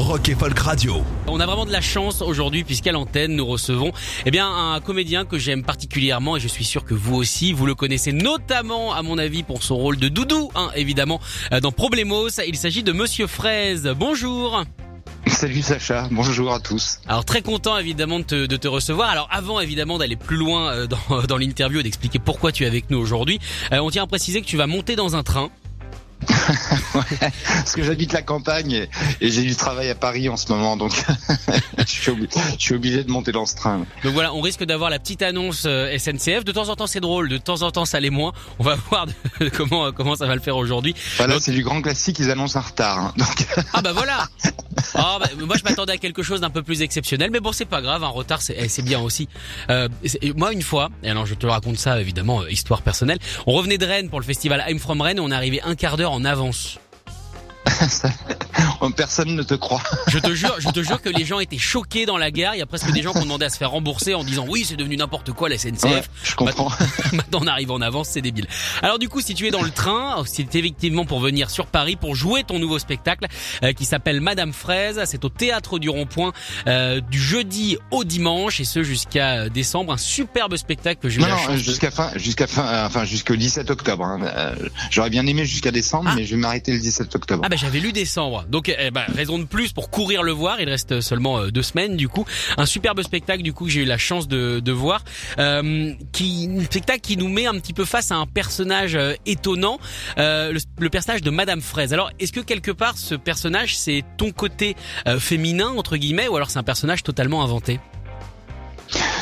Rock et Folk Radio. On a vraiment de la chance aujourd'hui puisqu'à l'antenne nous recevons eh bien un comédien que j'aime particulièrement et je suis sûr que vous aussi vous le connaissez notamment à mon avis pour son rôle de Doudou hein, évidemment euh, dans Problemos. Il s'agit de Monsieur Fraise. Bonjour. Salut Sacha, bonjour à tous. Alors très content évidemment de te, de te recevoir. Alors avant évidemment d'aller plus loin euh, dans, dans l'interview et d'expliquer pourquoi tu es avec nous aujourd'hui, euh, on tient à préciser que tu vas monter dans un train. Ouais, parce que j'habite la campagne et, et j'ai du travail à Paris en ce moment, donc je, suis obligé, je suis obligé de monter dans ce train. Donc voilà, on risque d'avoir la petite annonce euh, SNCF. De temps en temps c'est drôle, de temps en temps ça l'est moins. On va voir de- comment euh, comment ça va le faire aujourd'hui. Voilà, Donc- c'est du grand classique, ils annoncent un retard. hein. donc, Ah bah voilà. Bah, moi je m'attendais à quelque chose d'un peu plus exceptionnel, mais bon c'est pas grave, un retard c'est eh, bien aussi. Euh, moi une fois, et alors je te raconte ça évidemment histoire personnelle, on revenait de Rennes pour le festival I'm from Rennes et on est arrivé un quart d'heure en avance. personne ne te croit. Je te jure, je te jure que les gens étaient choqués dans la gare. Il y a presque des gens qui ont demandé à se faire rembourser en disant oui c'est devenu n'importe quoi la SNCF. Ouais, je comprends. Maintenant on arrive en avance, c'est débile. Alors du coup, si tu es dans le train, c'est effectivement pour venir sur Paris pour jouer ton nouveau spectacle euh, qui s'appelle Madame Fraise. C'est au théâtre du Rond-Point euh, du jeudi au dimanche et ce jusqu'à euh, décembre. Un superbe spectacle que j'ai Non, non, jusqu'à fin, jusqu'à fin, euh, enfin jusqu'au 17 octobre. hein. Euh, J'aurais bien aimé jusqu'à décembre, Ah. mais je vais m'arrêter le 17 octobre. Ah bah j'avais lu décembre. Donc eh ben, raison de plus pour courir le voir. Il reste seulement euh, deux semaines du coup. Un superbe spectacle du coup que j'ai eu la chance de, de voir. Euh, qui un spectacle qui nous met un petit peu face à un personnage euh, étonnant, euh, le, le personnage de Madame Fraise. Alors est-ce que quelque part ce personnage c'est ton côté euh, féminin entre guillemets ou alors c'est un personnage totalement inventé?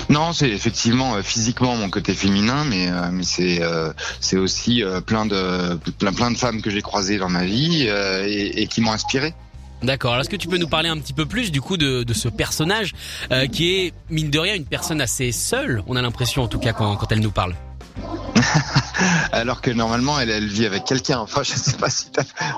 Non, c'est effectivement euh, physiquement mon côté féminin, mais euh, mais c'est euh, c'est aussi euh, plein de plein plein de femmes que j'ai croisées dans ma vie euh, et, et qui m'ont inspiré. D'accord. Alors est-ce que tu peux nous parler un petit peu plus du coup de, de ce personnage euh, qui est mine de rien une personne assez seule. On a l'impression en tout cas quand, quand elle nous parle? Alors que normalement, elle, elle vit avec quelqu'un. Enfin, je sais pas si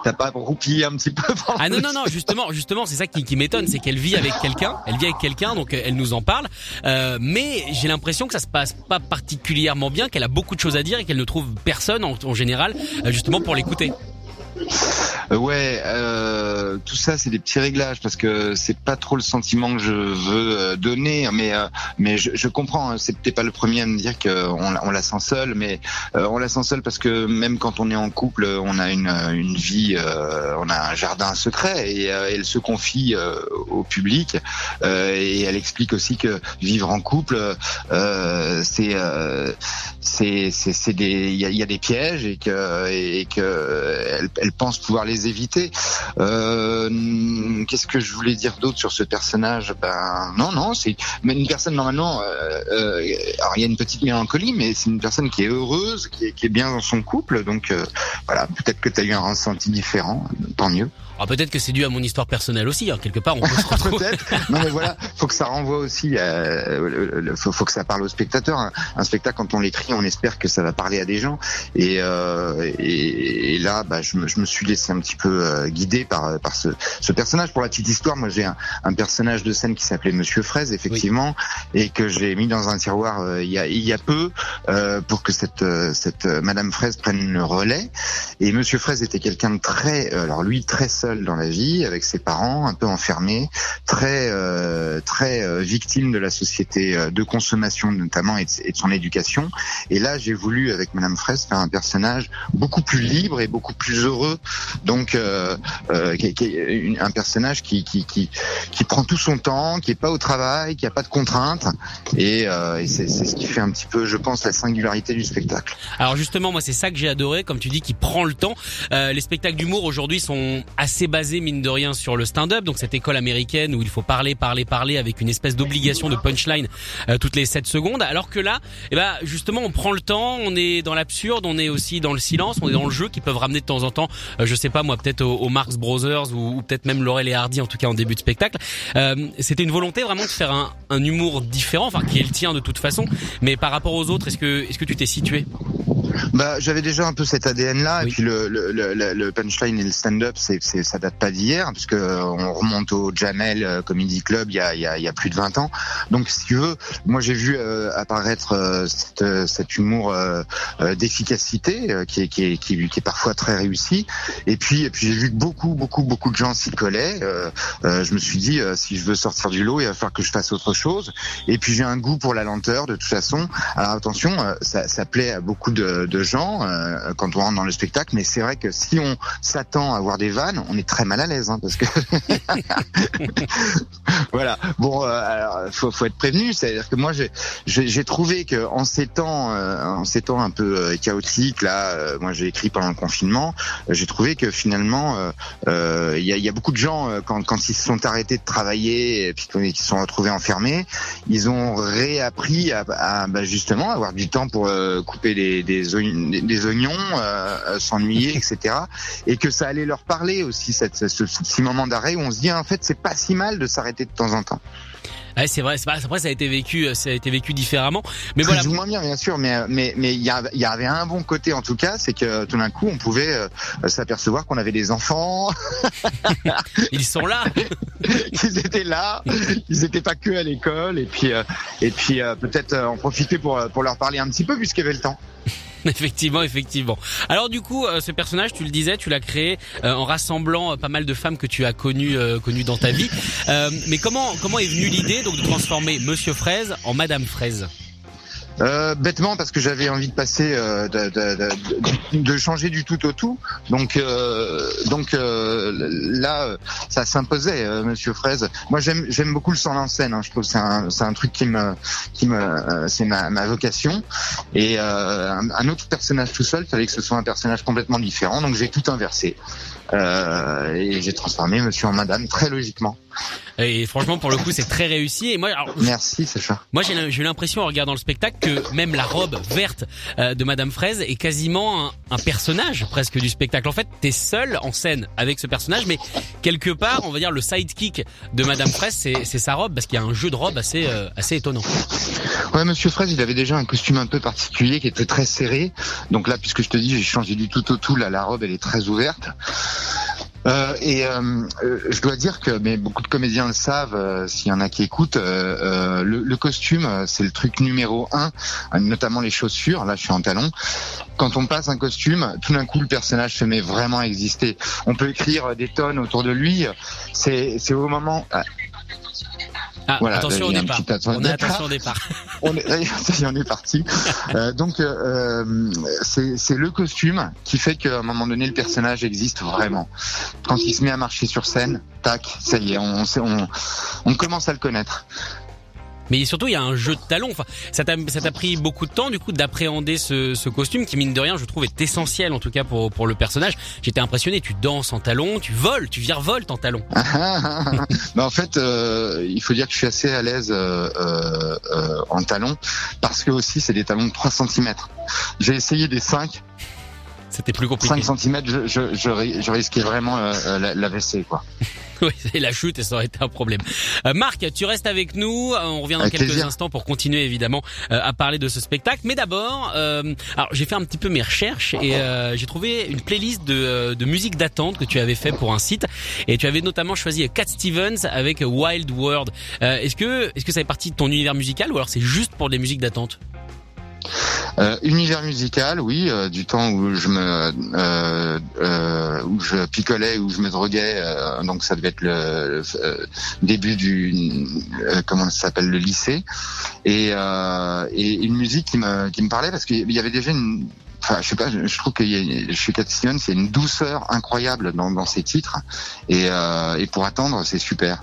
t'as pas roupillé un petit peu. Ah non non non justement justement c'est ça qui, qui m'étonne c'est qu'elle vit avec quelqu'un elle vit avec quelqu'un donc euh, elle nous en parle Euh, mais j'ai l'impression que ça se passe pas particulièrement bien qu'elle a beaucoup de choses à dire et qu'elle ne trouve personne en, en général euh, justement pour l'écouter Ouais, euh, tout ça, c'est des petits réglages parce que c'est pas trop le sentiment que je veux euh, donner, mais euh, mais je, je comprends. hein, c'est peut-être pas le premier à me dire qu'on on la sent seule, mais euh, on la sent seule parce que même quand on est en couple, on a une une vie, euh, on a un jardin secret et euh, elle se confie euh, au public euh, et elle explique aussi que vivre en couple, euh, c'est euh, c'est c'est des il y a, y a des pièges et que et que elle pense pouvoir les éviter. Euh, Qu'est-ce que je voulais dire d'autre sur ce personnage? Ben non non c'est une personne normalement. Euh, euh, alors il y a une petite mélancolie, mais c'est une personne qui est heureuse, qui est, qui est bien dans son couple. Donc voilà, peut-être que tu as eu un ressenti différent, tant mieux. Alors peut-être que c'est dû à mon histoire personnelle aussi hein, quelque part on peut se retrouver Peut-être. Non mais voilà, faut que ça renvoie aussi. Euh, faut, faut que ça parle au spectateur. Un, un spectacle, quand on l'écrit, on espère que ça va parler à des gens. Et, euh, et, et là, bah, je, me, je me suis laissé un petit peu euh, guider par par ce, ce personnage. Pour la petite histoire, moi j'ai un, un personnage de scène qui s'appelait Monsieur Fraise, effectivement, et que j'ai mis dans un tiroir euh, il y a il y a peu euh, pour que cette cette Madame Fraise prenne le relais. Et Monsieur Fraise était quelqu'un de très, alors lui très seul dans la vie, avec ses parents, un peu enfermé, très euh, très euh, victime de la société euh, de consommation notamment et de, son éducation. Et là, j'ai voulu avec Madame Fraisse faire un personnage beaucoup plus libre et beaucoup plus heureux. Donc, euh, un personnage qui, qui qui prend tout son temps, qui est pas au travail, qui a pas de contraintes. Et, et c'est ce qui fait un petit peu, je pense, la singularité du spectacle. Alors justement, moi c'est ça que j'ai adoré, comme tu dis, qui prend le temps. Les spectacles d'humour aujourd'hui sont sont assez basés mine de rien sur le stand-up, donc cette école américaine où il faut parler, parler, parler avec une espèce d'obligation de punchline euh, toutes les 7 secondes, alors que là, eh ben justement, on prend le temps, on est dans l'absurde, on est aussi dans le silence, on est dans le jeu qui peuvent ramener de temps en temps, euh, je sais pas moi, peut-être aux, Marx Brothers ou, peut-être même Laurel et Hardy en tout cas en début de spectacle. Euh, C'était une volonté vraiment de faire un, un humour différent, enfin qui est le tien de toute façon, mais par rapport aux autres, est-ce que est-ce que tu t'es situé? Bah, j'avais déjà un peu cet ADN là, et puis le, le, le, le punchline et le stand-up, c'est, c'est, ça date pas d'hier, parce que euh, on remonte au Jamel euh, Comedy Club il y a, il y a, il y a plus de 20 ans. Donc, si tu veux, moi j'ai vu euh, apparaître cette, cet humour d'efficacité qui est, qui, est, qui, est, parfois très réussi. Et puis, et puis j'ai vu que beaucoup, beaucoup, beaucoup de gens s'y collaient. je me suis dit, si je veux sortir du lot, il va falloir que je fasse autre chose. Et puis j'ai un goût pour la lenteur, de toute façon. Alors attention, ça, ça plaît à beaucoup de de gens euh, quand on rentre dans le spectacle, mais c'est vrai que si on s'attend à voir des vannes, on est très mal à l'aise, hein, parce que voilà. Bon, euh, alors, faut, être prévenu. C'est-à-dire que moi, j'ai trouvé que en ces temps, euh, en ces temps un peu chaotiques, là, moi j'ai écrit pendant le confinement, j'ai trouvé que finalement, il y a, beaucoup de gens quand, ils se sont arrêtés de travailler et qu'ils se sont retrouvés enfermés, ils ont réappris à, à bah, justement avoir du temps pour couper des, des des, oignons, euh, euh, s'ennuyer, etc. Et que ça allait leur parler aussi, cette, ce, ce petit moment d'arrêt où on se dit en fait c'est pas si mal de s'arrêter de temps en temps. Ouais, c'est vrai. Après, ça a été vécu, euh, ça a été vécu différemment. Mais voilà. Plus ou moins bien, bien sûr. Mais mais mais il y, y, avait un bon côté en tout cas, c'est que tout d'un coup, on pouvait s'apercevoir qu'on avait des enfants. Ils sont là. Ils étaient là. Ils n'étaient pas que à l'école. Et puis et puis peut-être en profiter pour pour leur parler un petit peu puisqu'il y avait le temps. effectivement, effectivement. Alors du coup, euh, ce personnage, tu le disais, tu l'as créé euh, en rassemblant euh, pas mal de femmes que tu as connues, connues dans ta vie. mais comment comment est venue l'idée donc de transformer Monsieur Fraise en Madame Fraise? Euh, bêtement parce que j'avais envie de passer, euh, de, de, de, changer du tout au tout. Donc, euh, donc là, ça s'imposait, Monsieur Fraise. Moi, j'aime, j'aime beaucoup le sang en scène. Hein. Je trouve que c'est un, c'est un truc qui me, qui me, c'est ma, ma vocation. Et un, autre personnage tout seul, il fallait que ce soit un personnage complètement différent. Donc, j'ai tout inversé. Et j'ai transformé Monsieur en Madame très logiquement. Et franchement, pour le coup, c'est très réussi. Et moi, alors, merci, ça. Moi, j'ai eu l'impression en regardant le spectacle que même la robe verte euh, de Madame Fraise est quasiment un, personnage presque du spectacle. En fait, t'es seul en scène avec ce personnage, mais quelque part, on va dire le sidekick de Madame Fraise, c'est sa robe parce qu'il y a un jeu de robe assez euh, assez étonnant. Ouais, Monsieur Fraise, il avait déjà un costume un peu particulier qui était très serré. Donc là, puisque je te dis, j'ai changé du tout au tout. Là, la robe, elle est très ouverte. Euh, et euh, euh, je dois dire que mais beaucoup de comédiens le savent, euh, s'il y en a qui écoutent, le, le, costume c'est le truc numéro un, notamment les chaussures. Là, je suis en talon. Quand on passe un costume, tout d'un coup le personnage se met vraiment à exister. On peut écrire des tonnes autour de lui. C'est au moment. Ah, voilà, attention au départ. On est attention au départ. on est, on est parti. euh, donc euh, c'est le costume qui fait qu'à un moment donné le personnage existe vraiment. Quand il se met à marcher sur scène, tac, ça y est, on, on, on commence à le connaître. Mais surtout, il y a un jeu de talons. Enfin, ça t'a, pris beaucoup de temps, du coup, d'appréhender ce, ce, costume qui, mine de rien, je trouve est essentiel, en tout cas pour, pour le personnage. J'étais impressionné. Tu danses en talons, tu voles, tu virevoltes en talons. Mais en fait, euh, il faut dire que je suis assez à l'aise euh, euh, en talons parce que aussi, c'est des talons de 3 cm. J'ai essayé des 5 c'était plus compliqué. 5 cm, je, je, je, risquais vraiment euh, la, la WC, quoi. oui, c'est la chute et ça aurait été un problème. Euh, Marc, tu restes avec nous. Euh, on revient dans quelques instants pour continuer évidemment euh, à parler de ce spectacle. Mais d'abord, alors j'ai fait un petit peu mes recherches et j'ai trouvé une playlist de, de musique d'attente que tu avais fait pour un site et tu avais notamment choisi Cat Stevens avec Wild World. est-ce que est-ce que ça fait partie de ton univers musical ou alors c'est juste pour des musiques d'attente? Euh, univers musical, oui, euh, du temps où je me euh, picolais, où je me droguais, donc ça devait être le, début du comment ça s'appelle le lycée, et, une musique qui me parlait parce qu'il y avait déjà une Enfin, je sais pas, je trouve que chez Cat Stevens, c'est une douceur incroyable dans, dans ses titres, et, et pour attendre, c'est super.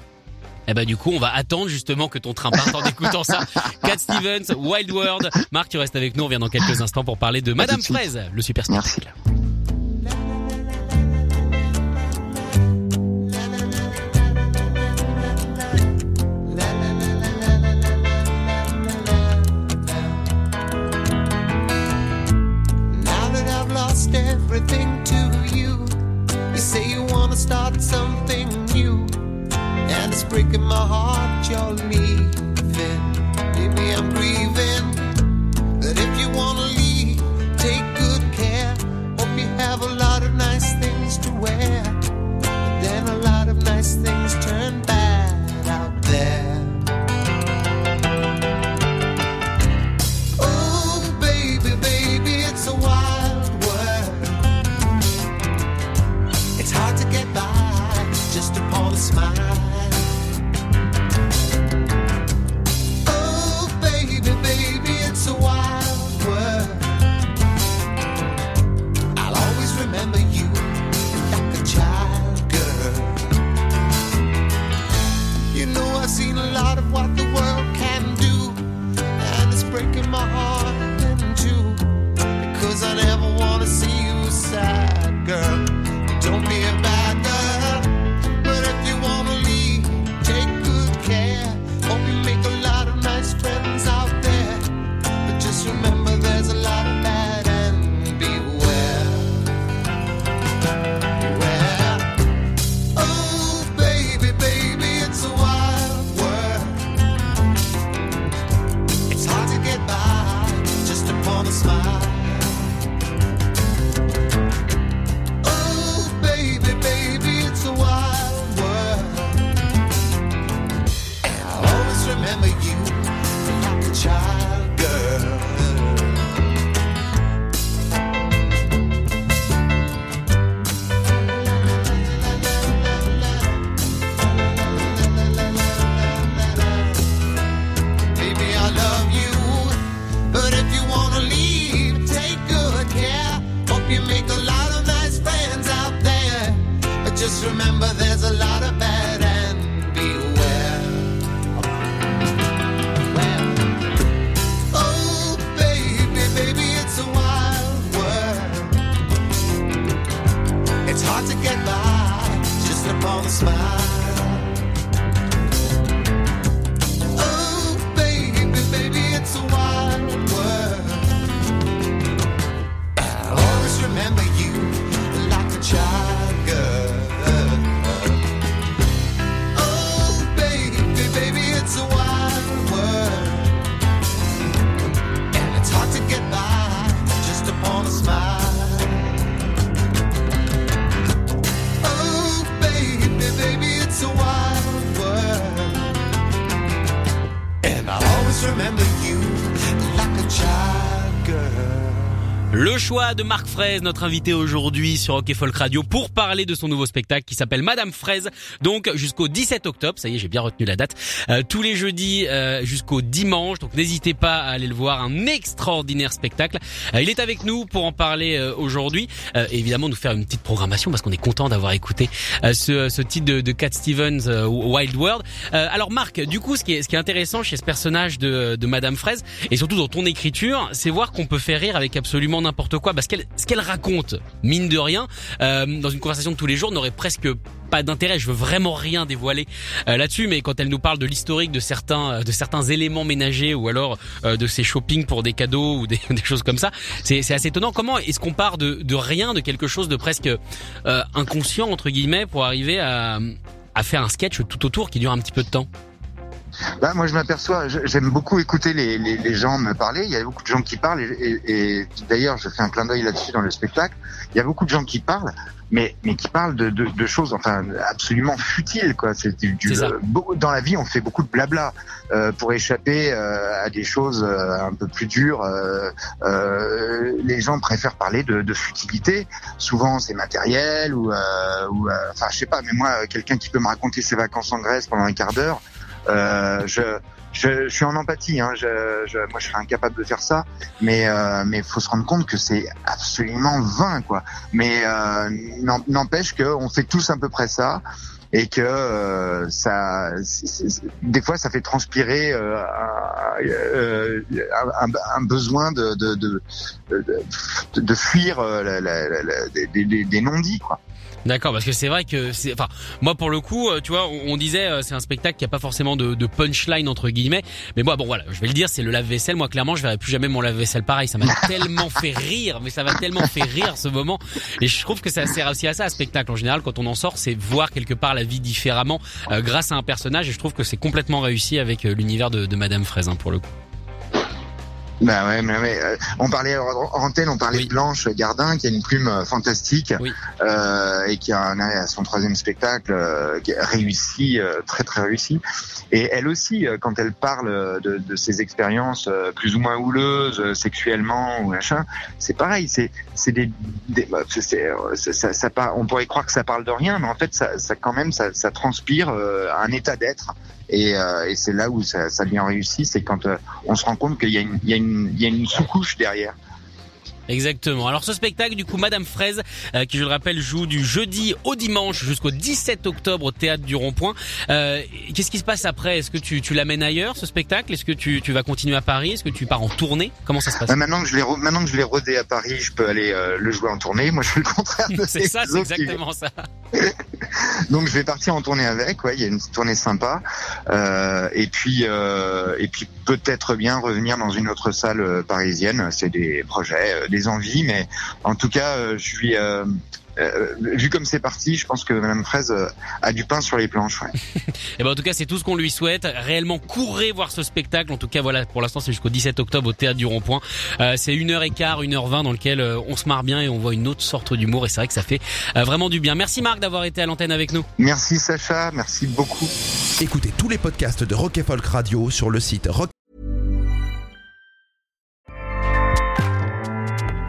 Eh ben du coup, on va attendre justement que ton train parte en écoutant ça. Cat Stevens, Wild World. Marc, tu restes avec nous. On vient dans quelques instants pour parler de Madame Fraise, le super spectacle. everything to you. You say you wanna start something. Breaking my heart you're Le choix de Marc Fraise, notre invité aujourd'hui sur Rock et Folk Radio pour parler de son nouveau spectacle qui s'appelle Madame Fraise. Donc jusqu'au 17 octobre, ça y est, j'ai bien retenu la date. Euh, tous les jeudis euh, jusqu'au dimanche. Donc n'hésitez pas à aller le voir, un extraordinaire spectacle. Euh, il est avec nous pour en parler euh, aujourd'hui. Euh, évidemment nous faire une petite programmation parce qu'on est content d'avoir écouté euh, ce, ce titre de, de Cat Stevens, Wild World. Alors Marc, du coup, ce qui est, ce qui est intéressant chez ce personnage de, de Madame Fraise et surtout dans ton écriture, c'est voir qu'on peut faire rire avec absolument n'importe quoi. Parce qu'elle, ce qu'elle raconte, mine de rien, euh, dans une conversation de tous les jours, n'aurait presque pas d'intérêt. Je veux vraiment rien dévoiler euh, là-dessus, mais quand elle nous parle de l'historique de certains, euh, de certains éléments ménagers ou alors euh, de ses shopping pour des cadeaux ou des, des choses comme ça, c'est, c'est assez étonnant. Comment est-ce qu'on part de, de rien, de quelque chose de presque euh, inconscient entre guillemets, pour arriver à, à faire un sketch tout autour qui dure un petit peu de temps? Bah, moi, je m'aperçois, j'aime beaucoup écouter les, les, les gens me parler. Il y a beaucoup de gens qui parlent, et, et- et d'ailleurs, je fais un clin d'œil là-dessus dans le spectacle. Il y a beaucoup de gens qui parlent, mais mais qui parlent de, de, de choses, enfin, absolument futiles, quoi. C'est du, du- C'est ça. beau- dans la vie, on fait beaucoup de blabla euh, pour échapper euh, à des choses euh, un peu plus dures. les gens préfèrent parler de, de futilité. Souvent, c'est matériel ou, ou, enfin, je sais pas. Mais moi, quelqu'un qui peut me raconter ses vacances en Grèce pendant un quart d'heure. Euh, je, je, je suis en empathie. Hein, je, je, moi, je serais incapable de faire ça. Mais euh, mais faut se rendre compte que c'est absolument vain, quoi. Mais euh, n'empêche qu'on fait tous à peu près ça et que euh, ça, des fois, ça fait transpirer euh, un, euh, besoin de de, de, de, fuir euh, la- la- la- des- des non-dits, quoi. D'accord, parce que c'est vrai que c'est, enfin, moi pour le coup, euh, tu vois, on, disait euh, c'est un spectacle qui a pas forcément de, de punchline entre guillemets, mais moi bon voilà, je vais le dire, c'est le lave-vaisselle. Moi clairement, je verrai plus jamais mon lave-vaisselle pareil. Ça m'a tellement fait rire, mais ça m'a tellement fait rire ce moment. Et je trouve que ça sert aussi à ça, un spectacle en général. Quand on en sort, c'est voir quelque part la vie différemment euh, grâce à un personnage. Et je trouve que c'est complètement réussi avec euh, l'univers de, de Madame Fraise hein, pour le coup. Bah ouais, mais, mais, euh, on parlait en antenne, on parlait Oui. de Blanche Gardin qui a une plume euh, fantastique Oui. euh, et qui a un, son troisième spectacle euh, qui réussi, euh, très très réussi. Et elle aussi, euh, quand elle parle de, de ses expériences euh, plus ou moins houleuses euh, sexuellement ou machin, c'est pareil, c'est c'est des, des bah, ça, on pourrait croire que ça parle de rien, mais en fait ça, ça quand même ça, ça transpire euh, un état d'être. Et, euh, et c'est là où ça, ça bien réussi, c'est quand euh, on se rend compte qu'il y a une, il y a une, il y a une sous-couche derrière. Exactement. Alors ce spectacle, du coup, Madame Fraise, euh, qui je le rappelle joue du jeudi au dimanche jusqu'au 17 octobre au théâtre du Rond-Point. Euh, Qu'est-ce qui se passe après? Est-ce que tu, tu l'amènes ailleurs ce spectacle? Est-ce que tu, tu vas continuer à Paris? Est-ce que tu pars en tournée? Comment ça se passe? Euh, maintenant que je l'ai maintenant que je l'ai rodé à Paris, je peux aller euh, le jouer en tournée. Moi, je fais le contraire C'est ces ça, c'est exactement ça. Donc, je vais partir en tournée avec. Ouais, il y a une tournée sympa. Euh, et puis, euh, et puis peut-être bien revenir dans une autre salle euh, parisienne. C'est des projets, euh, des envies, mais en tout cas, euh, je suis euh, vu comme c'est parti, je pense que Madame Fraise euh, a du pain sur les planches. Ouais. Et ben en tout cas, c'est tout ce qu'on lui souhaite. Réellement, courez voir ce spectacle. En tout cas, voilà, pour l'instant, c'est jusqu'au 17 octobre au théâtre du Rond-Point. Euh, c'est une heure et quart, une heure vingt dans lequel euh, on se marre bien et on voit une autre sorte d'humour. Et c'est vrai que ça fait vraiment du bien. Merci Marc d'avoir été à l'antenne avec nous. Merci Sacha, merci beaucoup. Écoutez tous les podcasts de Rock et Folk Radio sur le site rock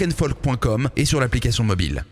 rockandfolk.com et sur l'application mobile.